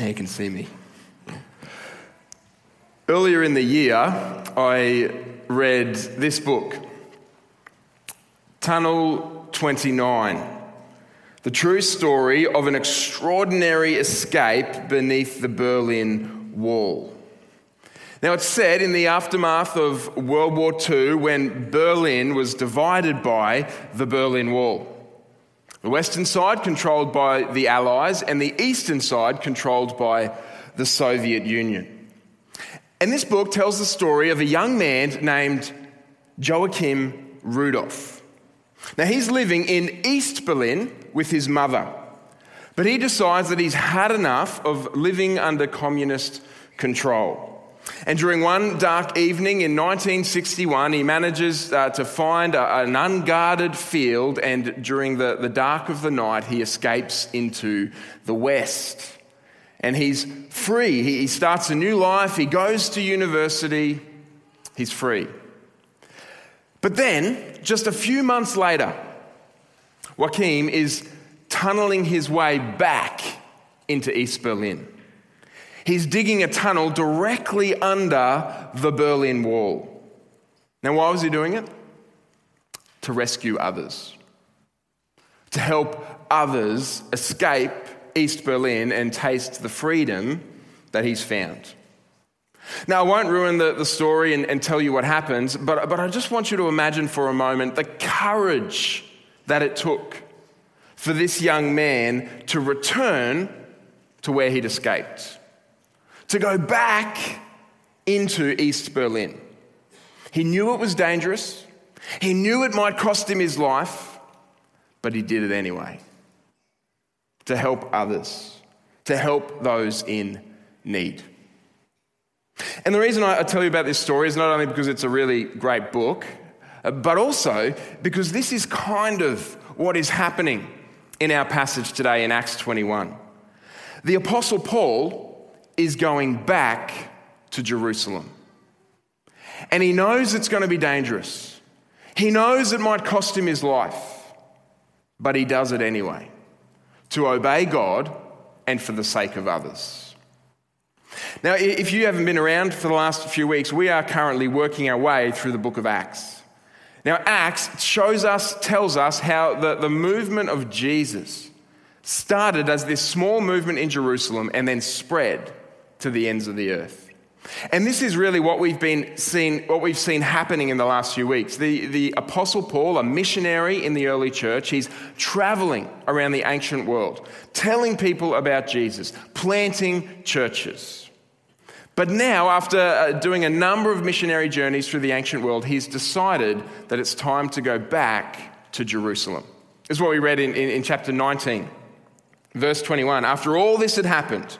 Now you can see me. Earlier in the year, I read this book, Tunnel 29 The True Story of an Extraordinary Escape Beneath the Berlin Wall. Now, it's said in the aftermath of World War II when Berlin was divided by the Berlin Wall. The western side controlled by the Allies, and the eastern side controlled by the Soviet Union. And this book tells the story of a young man named Joachim Rudolph. Now, he's living in East Berlin with his mother, but he decides that he's had enough of living under communist control. And during one dark evening in 1961, he manages uh, to find a, an unguarded field, and during the, the dark of the night, he escapes into the West. And he's free. He, he starts a new life, he goes to university, he's free. But then, just a few months later, Joachim is tunneling his way back into East Berlin. He's digging a tunnel directly under the Berlin Wall. Now, why was he doing it? To rescue others, to help others escape East Berlin and taste the freedom that he's found. Now, I won't ruin the, the story and, and tell you what happens, but, but I just want you to imagine for a moment the courage that it took for this young man to return to where he'd escaped to go back into East Berlin. He knew it was dangerous, he knew it might cost him his life, but he did it anyway to help others, to help those in need. And the reason I tell you about this story is not only because it's a really great book, but also because this is kind of what is happening in our passage today in Acts 21. The Apostle Paul is going back to Jerusalem. And he knows it's going to be dangerous. He knows it might cost him his life, but he does it anyway to obey God and for the sake of others. Now, if you haven't been around for the last few weeks, we are currently working our way through the book of Acts. Now, Acts shows us, tells us how the, the movement of Jesus started as this small movement in Jerusalem and then spread to the ends of the earth. And this is really what we've been seen, what we've seen happening in the last few weeks. The, the Apostle Paul, a missionary in the early church, he's traveling around the ancient world, telling people about Jesus, planting churches. But now, after uh, doing a number of missionary journeys through the ancient world, he's decided that it's time to go back to Jerusalem. This is what we read in, in, in chapter 19, verse 21. After all this had happened,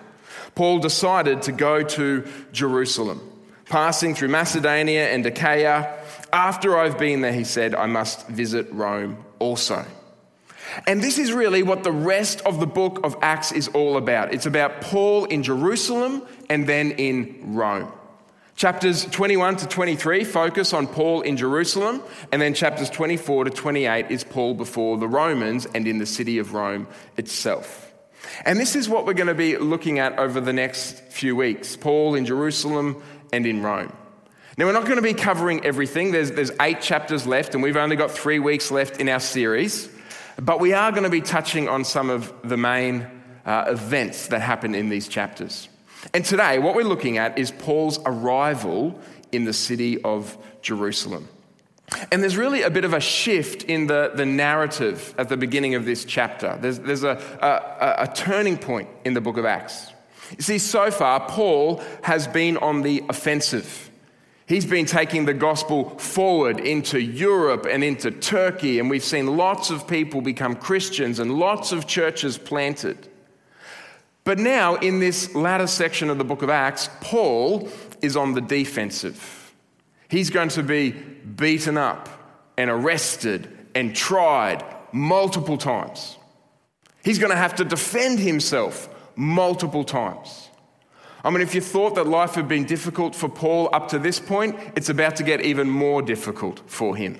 Paul decided to go to Jerusalem, passing through Macedonia and Achaia. After I've been there, he said, I must visit Rome also. And this is really what the rest of the book of Acts is all about. It's about Paul in Jerusalem and then in Rome. Chapters 21 to 23 focus on Paul in Jerusalem, and then chapters 24 to 28 is Paul before the Romans and in the city of Rome itself. And this is what we're going to be looking at over the next few weeks Paul in Jerusalem and in Rome. Now, we're not going to be covering everything. There's, there's eight chapters left, and we've only got three weeks left in our series. But we are going to be touching on some of the main uh, events that happen in these chapters. And today, what we're looking at is Paul's arrival in the city of Jerusalem. And there's really a bit of a shift in the, the narrative at the beginning of this chapter. There's, there's a, a, a turning point in the book of Acts. You see, so far, Paul has been on the offensive. He's been taking the gospel forward into Europe and into Turkey, and we've seen lots of people become Christians and lots of churches planted. But now, in this latter section of the book of Acts, Paul is on the defensive. He's going to be beaten up and arrested and tried multiple times. He's going to have to defend himself multiple times. I mean, if you thought that life had been difficult for Paul up to this point, it's about to get even more difficult for him.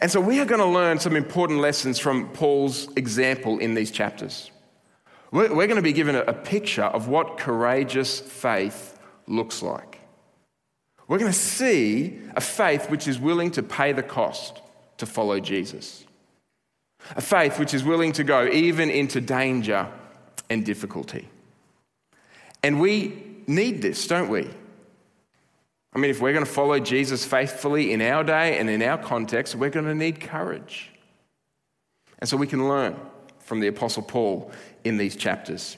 And so we are going to learn some important lessons from Paul's example in these chapters. We're, going to be given a picture of what courageous faith looks like. We're going to see a faith which is willing to pay the cost to follow Jesus. A faith which is willing to go even into danger and difficulty. And we need this, don't we? I mean, if we're going to follow Jesus faithfully in our day and in our context, we're going to need courage. And so we can learn from the Apostle Paul in these chapters.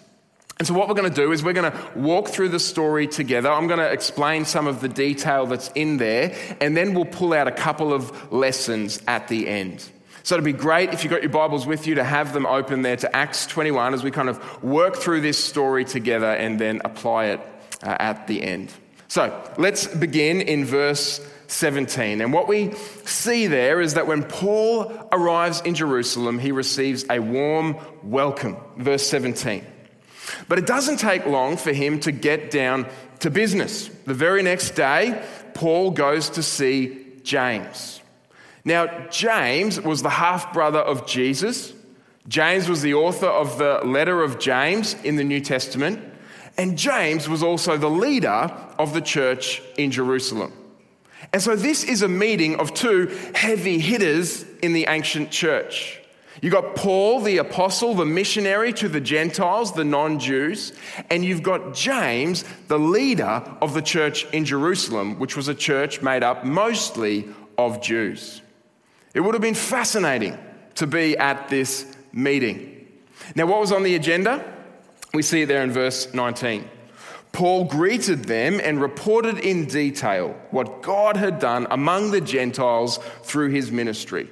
And so, what we're going to do is we're going to walk through the story together. I'm going to explain some of the detail that's in there, and then we'll pull out a couple of lessons at the end. So, it'd be great if you've got your Bibles with you to have them open there to Acts 21 as we kind of work through this story together and then apply it uh, at the end. So, let's begin in verse 17. And what we see there is that when Paul arrives in Jerusalem, he receives a warm welcome. Verse 17. But it doesn't take long for him to get down to business. The very next day, Paul goes to see James. Now, James was the half brother of Jesus. James was the author of the letter of James in the New Testament. And James was also the leader of the church in Jerusalem. And so, this is a meeting of two heavy hitters in the ancient church. You've got Paul, the apostle, the missionary to the Gentiles, the non Jews, and you've got James, the leader of the church in Jerusalem, which was a church made up mostly of Jews. It would have been fascinating to be at this meeting. Now, what was on the agenda? We see it there in verse 19. Paul greeted them and reported in detail what God had done among the Gentiles through his ministry.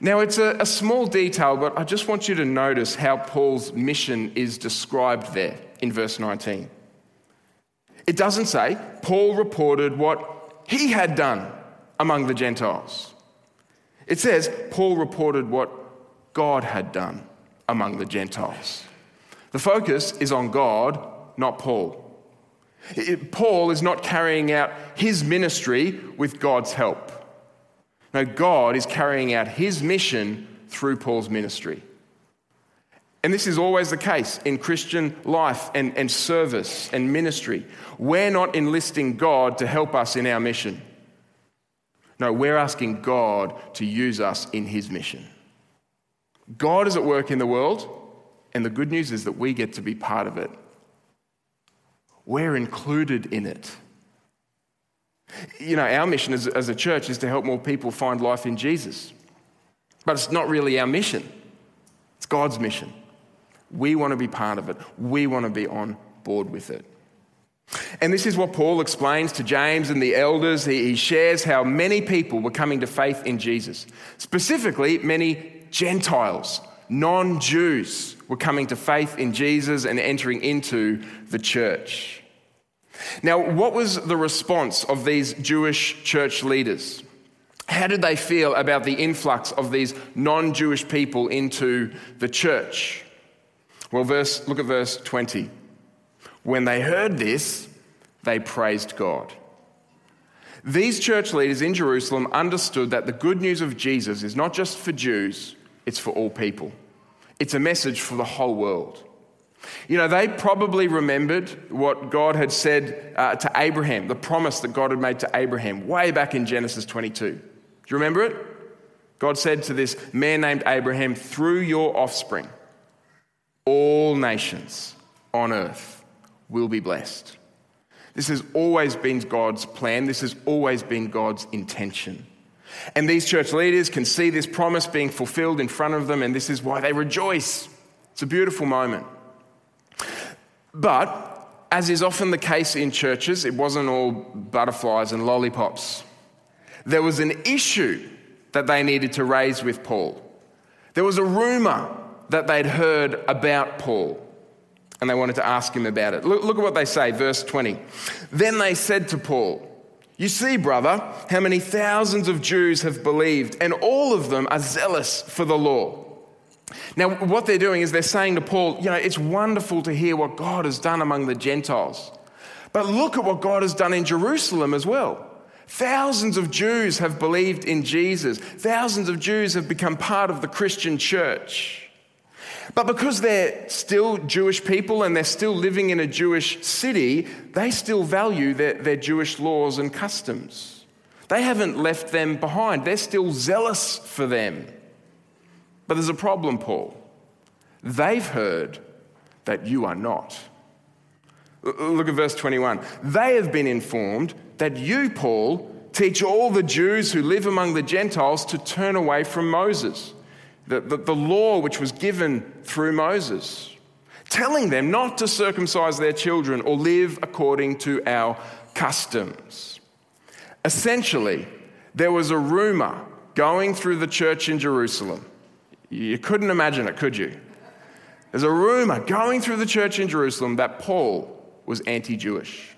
Now, it's a, a, small detail, but I just want you to notice how Paul's mission is described there in verse 19. It doesn't say Paul reported what he had done among the Gentiles. It says Paul reported what God had done among the Gentiles. The focus is on God, not Paul. It, Paul is not carrying out his ministry with God's help. No, God is carrying out his mission through Paul's ministry. And this is always the case in Christian life and, and service and ministry. We're not enlisting God to help us in our mission. No, we're asking God to use us in his mission. God is at work in the world, and the good news is that we get to be part of it. We're included in it. You know, our mission as, as a church is to help more people find life in Jesus. But it's not really our mission, it's God's mission. We want to be part of it, we want to be on board with it. And this is what Paul explains to James and the elders. He, shares how many people were coming to faith in Jesus. Specifically, many Gentiles, non Jews, were coming to faith in Jesus and entering into the church. Now, what was the response of these Jewish church leaders? How did they feel about the influx of these non Jewish people into the church? Well, verse, look at verse 20. When they heard this, they praised God. These church leaders in Jerusalem understood that the good news of Jesus is not just for Jews, it's for all people. It's a message for the whole world. You know, they probably remembered what God had said uh, to Abraham, the promise that God had made to Abraham way back in Genesis 22. Do you remember it? God said to this man named Abraham, through your offspring, all nations on earth will be blessed. This has always been God's plan, this has always been God's intention. And these church leaders can see this promise being fulfilled in front of them, and this is why they rejoice. It's a beautiful moment. But, as is often the case in churches, it wasn't all butterflies and lollipops. There was an issue that they needed to raise with Paul. There was a rumor that they'd heard about Paul, and they wanted to ask him about it. Look, look at what they say, verse 20. Then they said to Paul, You see, brother, how many thousands of Jews have believed, and all of them are zealous for the law. Now, what they're doing is they're saying to Paul, you know, it's wonderful to hear what God has done among the Gentiles. But look at what God has done in Jerusalem as well. Thousands of Jews have believed in Jesus. Thousands of Jews have become part of the Christian church. But because they're still Jewish people and they're still living in a Jewish city, they still value their, their Jewish laws and customs. They haven't left them behind, they're still zealous for them. But there's a problem, Paul. They've heard that you are not. Look at verse 21. They have been informed that you, Paul, teach all the Jews who live among the Gentiles to turn away from Moses, the, the, the, law which was given through Moses, telling them not to circumcise their children or live according to our customs. Essentially, there was a rumor going through the church in Jerusalem. You couldn't imagine it, could you? There's a rumor going through the church in Jerusalem that Paul was anti Jewish.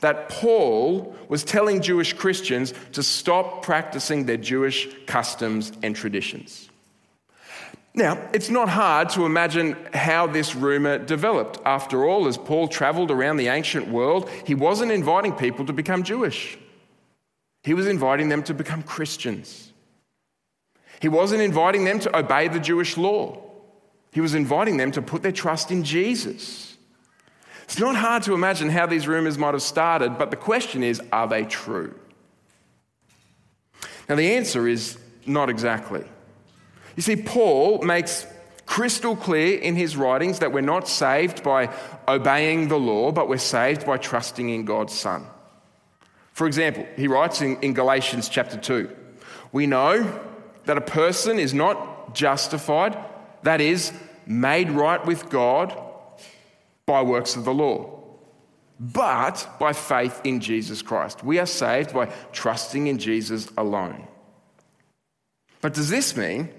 That Paul was telling Jewish Christians to stop practicing their Jewish customs and traditions. Now, it's not hard to imagine how this rumor developed. After all, as Paul traveled around the ancient world, he wasn't inviting people to become Jewish, he was inviting them to become Christians. He wasn't inviting them to obey the Jewish law, he was inviting them to put their trust in Jesus. It's not hard to imagine how these rumors might have started, but the question is are they true? Now, the answer is not exactly. You see, Paul makes crystal clear in his writings that we're not saved by obeying the law, but we're saved by trusting in God's Son. For example, he writes in, in Galatians chapter 2 We know that a person is not justified, that is, made right with God by works of the law, but by faith in Jesus Christ. We are saved by trusting in Jesus alone. But does this mean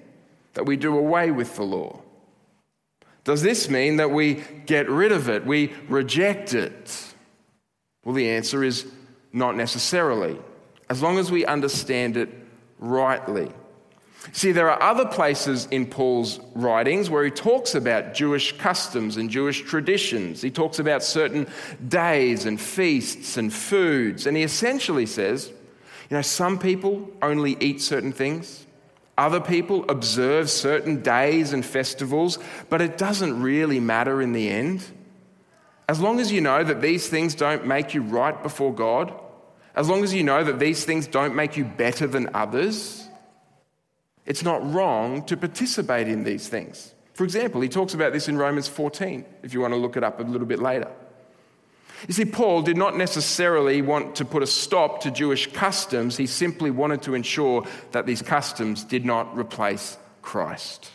that we do away with the law? Does this mean that we get rid of it? We reject it? Well, the answer is not necessarily, as long as we understand it rightly. See, there are other places in Paul's writings where he talks about Jewish customs and Jewish traditions. He talks about certain days and feasts and foods. And he essentially says, you know, some people only eat certain things, other people observe certain days and festivals, but it doesn't really matter in the end. As long as you know that these things don't make you right before God, as long as you know that these things don't make you better than others, it's not wrong to participate in these things. For example, he talks about this in Romans 14, if you want to look it up a little bit later. You see, Paul did not necessarily want to put a stop to Jewish customs, he simply wanted to ensure that these customs did not replace Christ.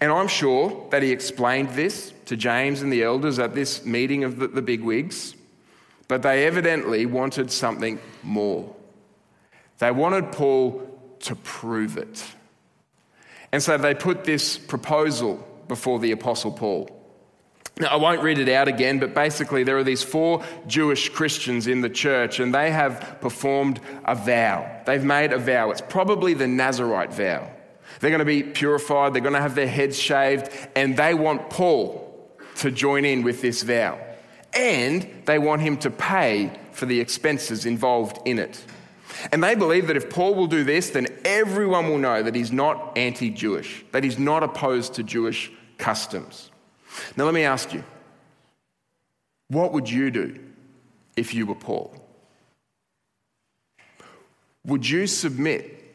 And I'm sure that he explained this to James and the elders at this meeting of the, the bigwigs, but they evidently wanted something more. They wanted Paul to prove it. And so they put this proposal before the Apostle Paul. Now, I won't read it out again, but basically, there are these four Jewish Christians in the church, and they have performed a vow. They've made a vow. It's probably the Nazarite vow. They're going to be purified, they're going to have their heads shaved, and they want Paul to join in with this vow. And they want him to pay for the expenses involved in it. And they believe that if Paul will do this, then everyone will know that he's not anti Jewish, that he's not opposed to Jewish customs. Now, let me ask you what would you do if you were Paul? Would you submit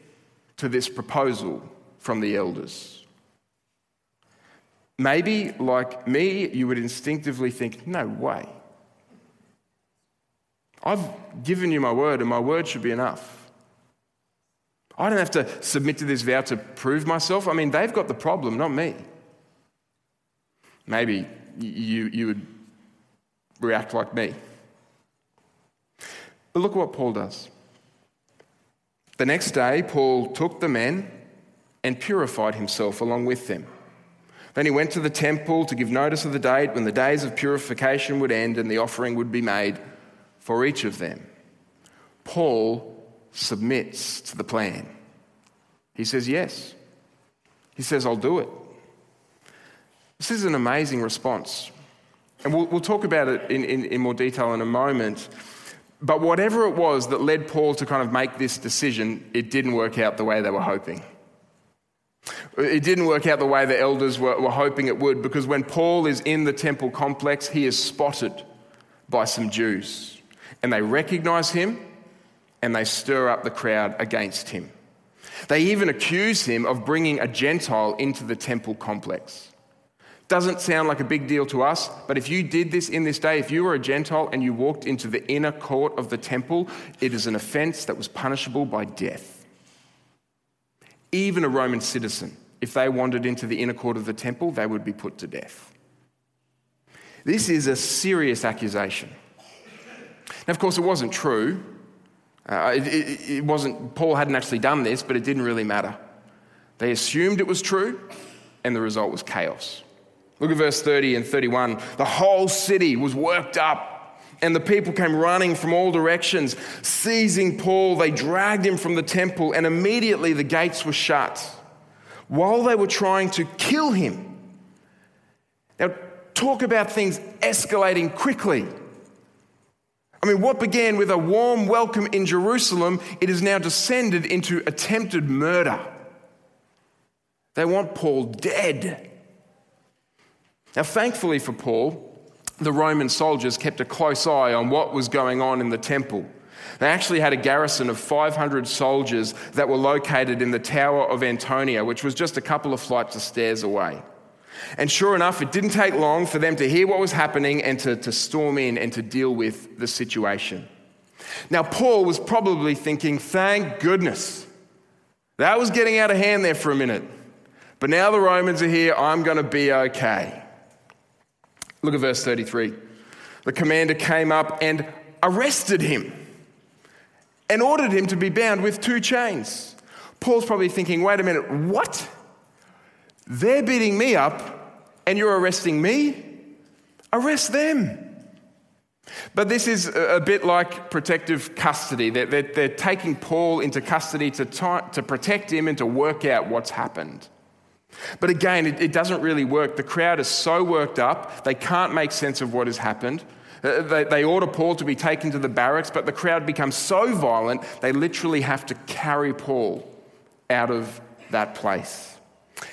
to this proposal from the elders? Maybe, like me, you would instinctively think, no way. I've given you my word, and my word should be enough. I don't have to submit to this vow to prove myself. I mean, they've got the problem, not me. Maybe you, you would react like me. But look what Paul does. The next day, Paul took the men and purified himself along with them. Then he went to the temple to give notice of the date when the days of purification would end and the offering would be made for each of them. Paul submits to the plan. He says, Yes. He says, I'll do it. This is an amazing response. And we'll, we'll talk about it in, in, in more detail in a moment. But whatever it was that led Paul to kind of make this decision, it didn't work out the way they were hoping. It didn't work out the way the elders were, were hoping it would because when Paul is in the temple complex, he is spotted by some Jews. And they recognize him and they stir up the crowd against him. They even accuse him of bringing a Gentile into the temple complex. Doesn't sound like a big deal to us, but if you did this in this day, if you were a Gentile and you walked into the inner court of the temple, it is an offense that was punishable by death. Even a Roman citizen if they wandered into the inner court of the temple, they would be put to death. This is a serious accusation. Now, of course, it wasn't true. Uh, it, it, it wasn't, Paul hadn't actually done this, but it didn't really matter. They assumed it was true, and the result was chaos. Look at verse 30 and 31. The whole city was worked up, and the people came running from all directions. Seizing Paul, they dragged him from the temple, and immediately the gates were shut while they were trying to kill him. Now, talk about things escalating quickly. I mean, what began with a warm welcome in Jerusalem, it has now descended into attempted murder. They want Paul dead. Now, thankfully for Paul, the Roman soldiers kept a close eye on what was going on in the temple. They actually had a garrison of 500 soldiers that were located in the Tower of Antonia, which was just a couple of flights of stairs away. And sure enough, it didn't take long for them to hear what was happening and to, to storm in and to deal with the situation. Now, Paul was probably thinking, thank goodness. That was getting out of hand there for a minute. But now the Romans are here, I'm going to be okay. Look at verse 33. The commander came up and arrested him and ordered him to be bound with two chains. Paul's probably thinking, wait a minute, what? They're beating me up and you're arresting me? Arrest them. But this is a bit like protective custody. They're, they're, they're taking Paul into custody to, to protect him and to work out what's happened. But again, it, it doesn't really work. The crowd is so worked up, they can't make sense of what has happened. Uh, they, they order Paul to be taken to the barracks, but the crowd becomes so violent, they literally have to carry Paul out of that place.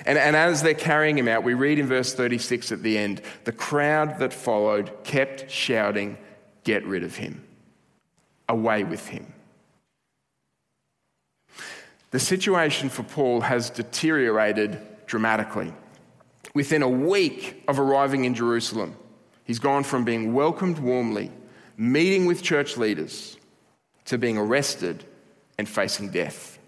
And, and as they're carrying him out, we read in verse 36 at the end the crowd that followed kept shouting, Get rid of him, away with him. The situation for Paul has deteriorated dramatically. Within a week of arriving in Jerusalem, He's gone from being welcomed warmly, meeting with church leaders, to being arrested and facing death.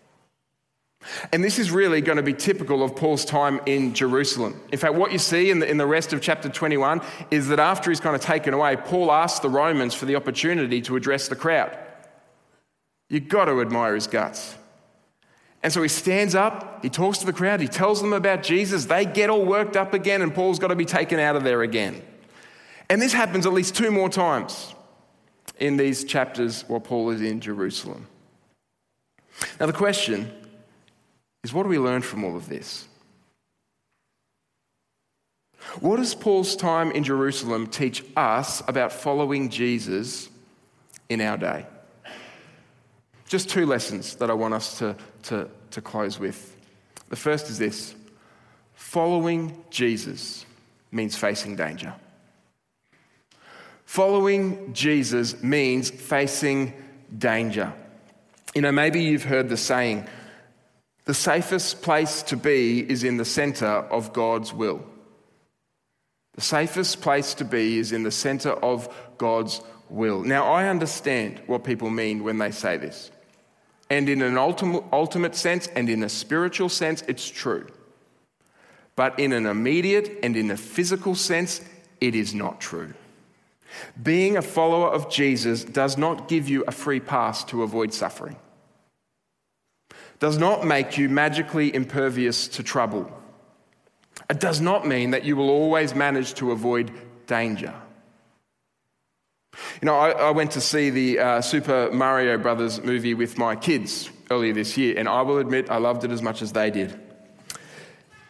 And this is really going to be typical of Paul's time in Jerusalem. In fact, what you see in the, in the rest of chapter 21 is that after he's kind of taken away, Paul asks the Romans for the opportunity to address the crowd. You've got to admire his guts. And so he stands up, he talks to the crowd, he tells them about Jesus. They get all worked up again, and Paul's got to be taken out of there again. And this happens at least two more times in these chapters while Paul is in Jerusalem. Now, the question is what do we learn from all of this? What does Paul's time in Jerusalem teach us about following Jesus in our day? Just two lessons that I want us to, to, to close with. The first is this following Jesus means facing danger. Following Jesus means facing danger. You know, maybe you've heard the saying, the safest place to be is in the center of God's will. The safest place to be is in the center of God's will. Now, I understand what people mean when they say this. And in an ultimate, ultimate sense and in a spiritual sense, it's true. But in an immediate and in a physical sense, it is not true. Being a follower of Jesus does not give you a free pass to avoid suffering, does not make you magically impervious to trouble. It does not mean that you will always manage to avoid danger. You know, I, I went to see the uh, Super Mario Brothers movie with my kids earlier this year, and I will admit I loved it as much as they did.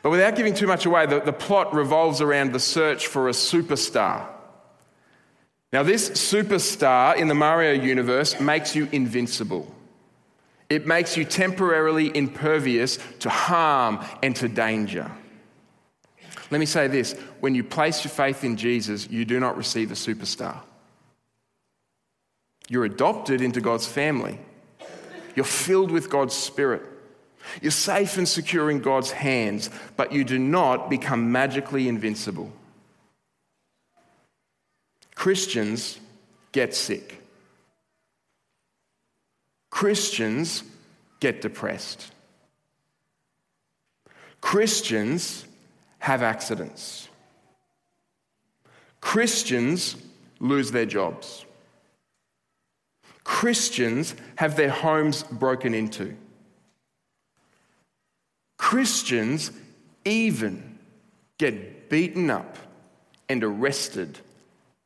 But without giving too much away, the, the plot revolves around the search for a superstar now, this superstar in the Mario universe makes you invincible. It makes you temporarily impervious to harm and to danger. Let me say this when you place your faith in Jesus, you do not receive a superstar. You're adopted into God's family, you're filled with God's Spirit. You're safe and secure in God's hands, but you do not become magically invincible. Christians get sick. Christians get depressed. Christians have accidents. Christians lose their jobs. Christians have their homes broken into. Christians even get beaten up and arrested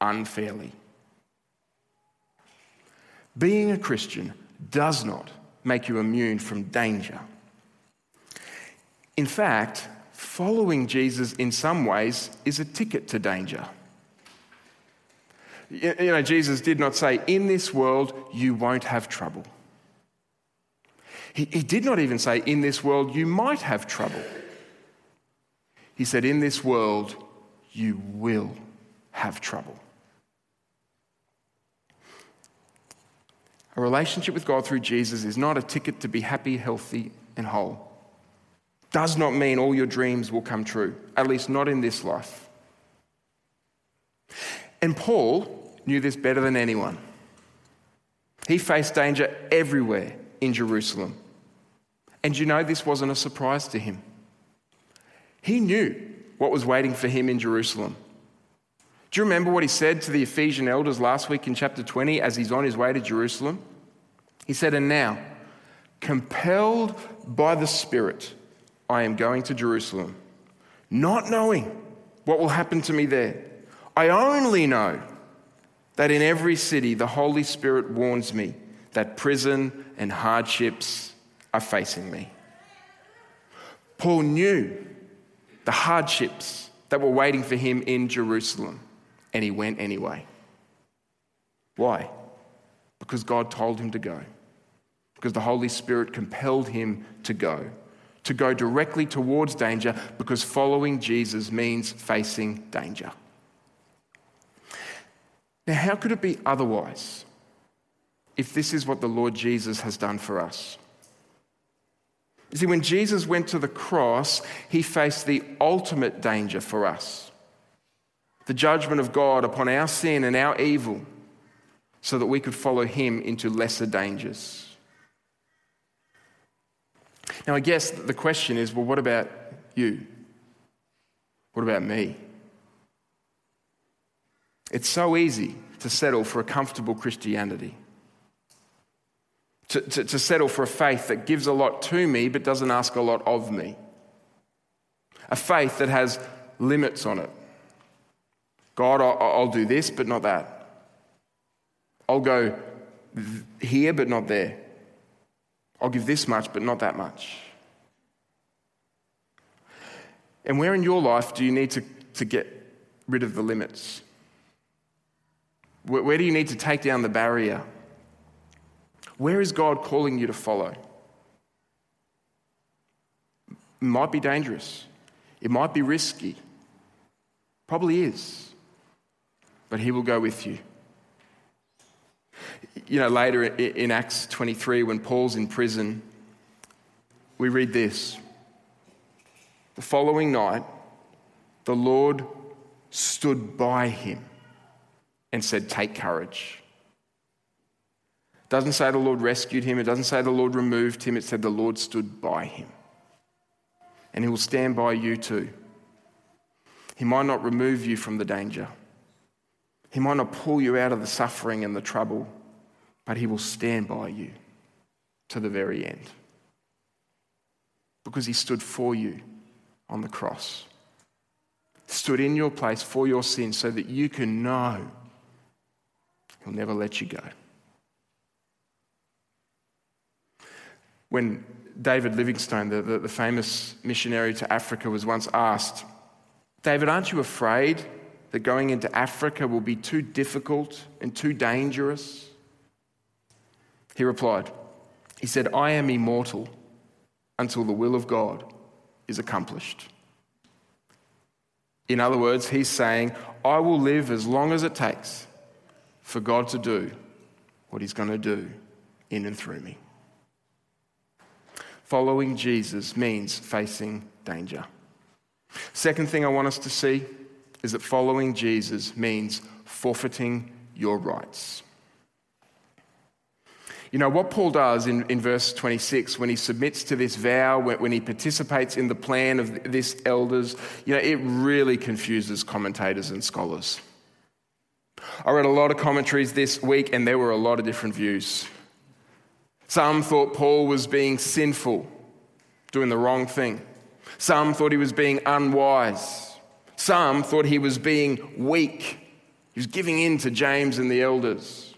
unfairly. Being a Christian does not make you immune from danger. In fact, following Jesus in some ways is a ticket to danger. You know, Jesus did not say, In this world, you won't have trouble. He, he did not even say, In this world, you might have trouble. He said, In this world, you will have trouble. A relationship with God through Jesus is not a ticket to be happy, healthy, and whole. Does not mean all your dreams will come true, at least not in this life. And Paul knew this better than anyone. He faced danger everywhere in Jerusalem. And you know, this wasn't a surprise to him. He knew what was waiting for him in Jerusalem. Do you remember what he said to the Ephesian elders last week in chapter 20 as he's on his way to Jerusalem? He said, And now, compelled by the Spirit, I am going to Jerusalem, not knowing what will happen to me there. I only know that in every city the Holy Spirit warns me that prison and hardships are facing me. Paul knew the hardships that were waiting for him in Jerusalem, and he went anyway. Why? Because God told him to go, because the Holy Spirit compelled him to go, to go directly towards danger, because following Jesus means facing danger. Now, how could it be otherwise if this is what the Lord Jesus has done for us? You see, when Jesus went to the cross, he faced the ultimate danger for us the judgment of God upon our sin and our evil, so that we could follow him into lesser dangers. Now, I guess the question is well, what about you? What about me? It's so easy to settle for a comfortable Christianity to, to, to settle for a faith that gives a lot to me but doesn't ask a lot of me. A faith that has limits on it. God, I'll, do this, but not that. I'll go here, but not there. I'll give this much, but not that much. And where in your life do you need to, to get rid of the limits? Where, where do you need to take down the barrier? Where is God calling you to follow? It might be dangerous. It might be risky. Probably is. But He will go with you. You know, later in Acts 23, when Paul's in prison, we read this. The following night, the Lord stood by him and said, Take courage. Doesn't say the Lord rescued him, it doesn't say the Lord removed him, it said the Lord stood by him. And he will stand by you too. He might not remove you from the danger, he might not pull you out of the suffering and the trouble, but he will stand by you to the very end. Because he stood for you on the cross, stood in your place for your sins so that you can know he'll never let you go. When David Livingstone, the, the, the, famous missionary to Africa, was once asked, David, aren't you afraid that going into Africa will be too difficult and too dangerous? He replied, He said, I am immortal until the will of God is accomplished. In other words, he's saying, I will live as long as it takes for God to do what he's going to do in and through me. Following Jesus means facing danger. Second thing I want us to see is that following Jesus means forfeiting your rights. You know, what Paul does in, in verse 26 when he submits to this vow, when, when he participates in the plan of this elders, you know, it really confuses commentators and scholars. I read a lot of commentaries this week and there were a lot of different views. Some thought Paul was being sinful, doing the wrong thing. Some thought he was being unwise. Some thought he was being weak. He was giving in to James and the elders.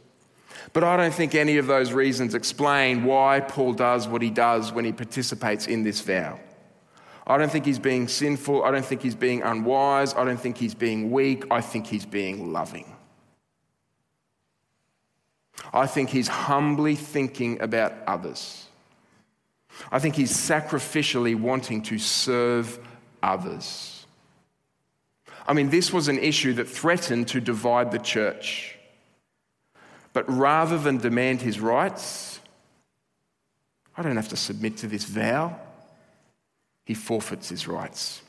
But I don't think any of those reasons explain why Paul does what he does when he participates in this vow. I don't think he's being sinful. I don't think he's being unwise. I don't think he's being weak. I think he's being loving. I think he's humbly thinking about others. I think he's sacrificially wanting to serve others. I mean, this was an issue that threatened to divide the church. But rather than demand his rights, I don't have to submit to this vow. He forfeits his rights.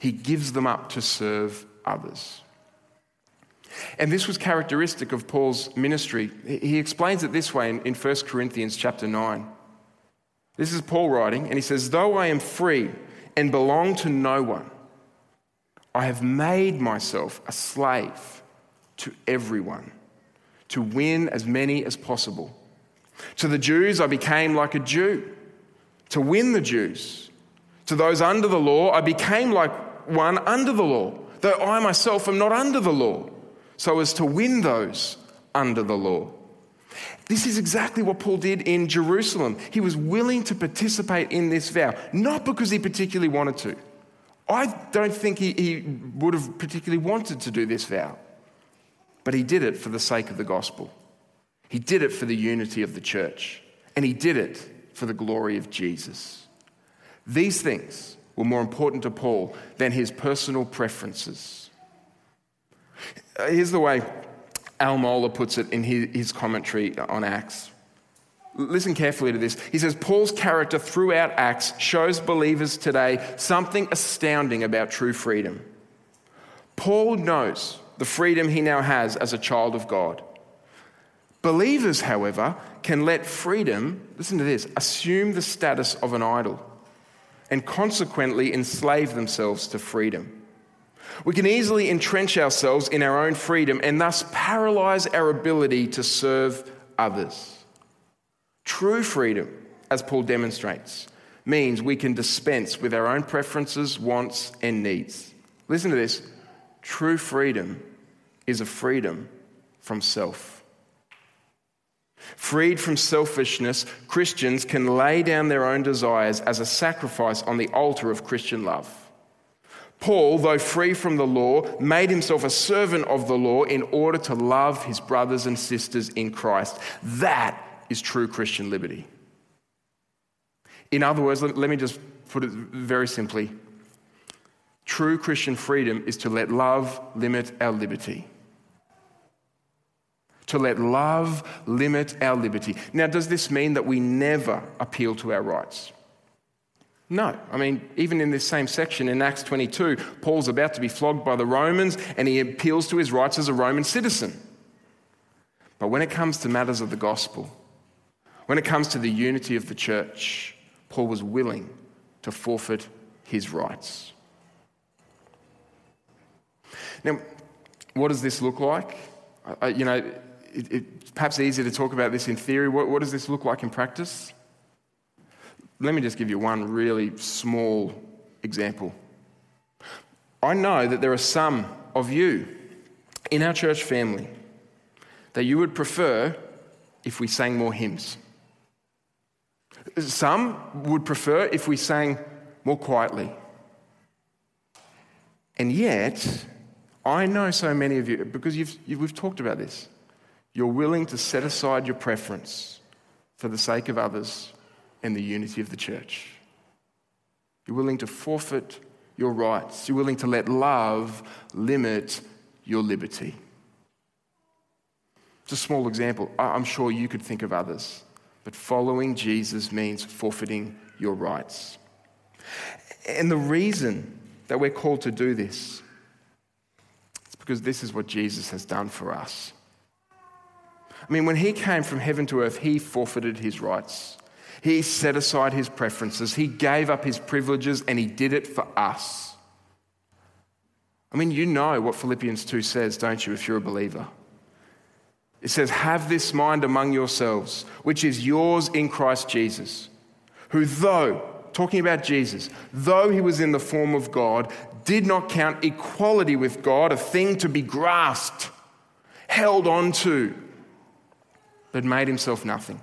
He gives them up to serve others. And this was characteristic of Paul's ministry. He explains it this way in, in 1 Corinthians chapter 9. This is Paul writing, and he says, Though I am free and belong to no one, I have made myself a slave to everyone to win as many as possible. To the Jews, I became like a Jew to win the Jews. To those under the law, I became like one under the law, though I myself am not under the law, so as to win those under the law. This is exactly what Paul did in Jerusalem. He was willing to participate in this vow, not because he particularly wanted to. I don't think he, he would have particularly wanted to do this vow. But he did it for the sake of the gospel. He did it for the unity of the church. And he did it for the glory of Jesus. These things were more important to Paul than his personal preferences. Uh, here's the way Al Mohler puts it in his commentary on Acts. Listen carefully to this. He says Paul's character throughout Acts shows believers today something astounding about true freedom. Paul knows the freedom he now has as a child of God. Believers, however, can let freedom, listen to this, assume the status of an idol and consequently enslave themselves to freedom. We can easily entrench ourselves in our own freedom and thus paralyze our ability to serve others. True freedom, as Paul demonstrates, means we can dispense with our own preferences, wants, and needs. Listen to this True freedom is a freedom from self. Freed from selfishness, Christians can lay down their own desires as a sacrifice on the altar of Christian love. Paul, though free from the law, made himself a servant of the law in order to love his brothers and sisters in Christ. That is true Christian liberty. In other words, let me just put it very simply True Christian freedom is to let love limit our liberty. To let love limit our liberty. Now, does this mean that we never appeal to our rights? No. I mean, even in this same section in Acts 22, Paul's about to be flogged by the Romans and he appeals to his rights as a Roman citizen. But when it comes to matters of the gospel, when it comes to the unity of the church, Paul was willing to forfeit his rights. Now, what does this look like? You know, it, it's perhaps easier to talk about this in theory. What, what does this look like in practice? Let me just give you one really small example. I know that there are some of you in our church family that you would prefer if we sang more hymns. Some would prefer if we sang more quietly. And yet, I know so many of you, because you've, you've, we've talked about this, you're willing to set aside your preference for the sake of others and the unity of the church. You're willing to forfeit your rights. You're willing to let love limit your liberty. It's a small example. I'm sure you could think of others. But following Jesus means forfeiting your rights. And the reason that we're called to do this is because this is what Jesus has done for us. I mean, when he came from heaven to earth, he forfeited his rights. He set aside his preferences. He gave up his privileges and he did it for us. I mean, you know what Philippians 2 says, don't you, if you're a believer? It says, Have this mind among yourselves, which is yours in Christ Jesus, who, though, talking about Jesus, though he was in the form of God, did not count equality with God a thing to be grasped, held on to, but made himself nothing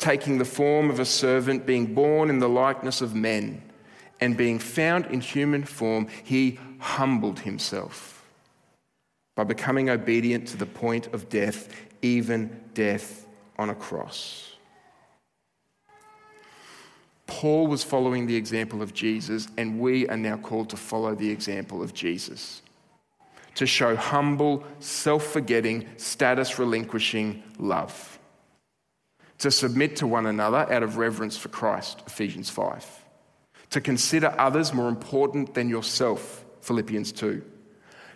taking the form of a servant, being born in the likeness of men, and being found in human form, he humbled himself by becoming obedient to the point of death, even death on a cross. Paul was following the example of Jesus, and we are now called to follow the example of Jesus. To show humble, self forgetting, status relinquishing love to submit to one another out of reverence for Christ, Ephesians 5. To consider others more important than yourself, Philippians 2.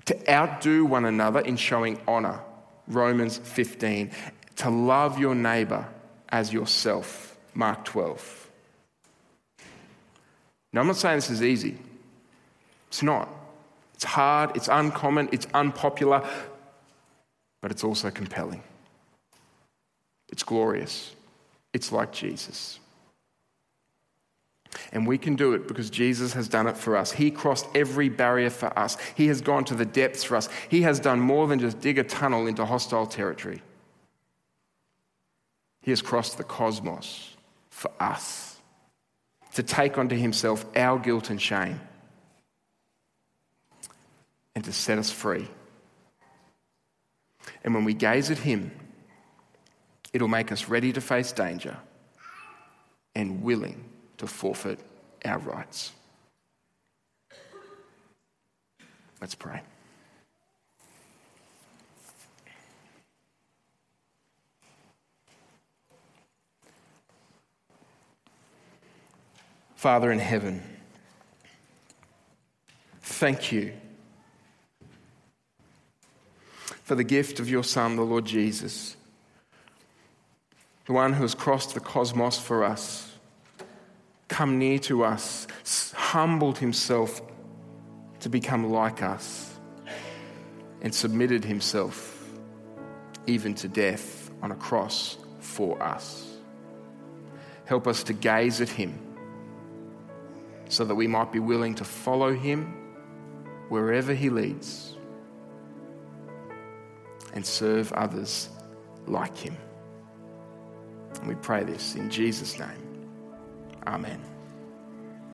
To outdo one another in showing honor, Romans 15. To love your neighbor as yourself, Mark 12. Now, I'm not saying this is easy. It's not. It's hard, it's uncommon, it's unpopular, but it's also compelling. It's glorious. It's like Jesus. And we can do it because Jesus has done it for us. He crossed every barrier for us. He has gone to the depths for us. He has done more than just dig a tunnel into hostile territory. He has crossed the cosmos for us to take onto himself our guilt and shame and to set us free. And when we gaze at him, It'll make us ready to face danger and willing to forfeit our rights. Let's pray. Father in heaven, thank you for the gift of your Son, the Lord Jesus the one who has crossed the cosmos for us, come near to us, humbled himself to become like us, and submitted himself even to death on a cross for us. Help us to gaze at him so that we might be willing to follow him wherever he leads and serve others like him. And we pray this in Jesus' name. Amen.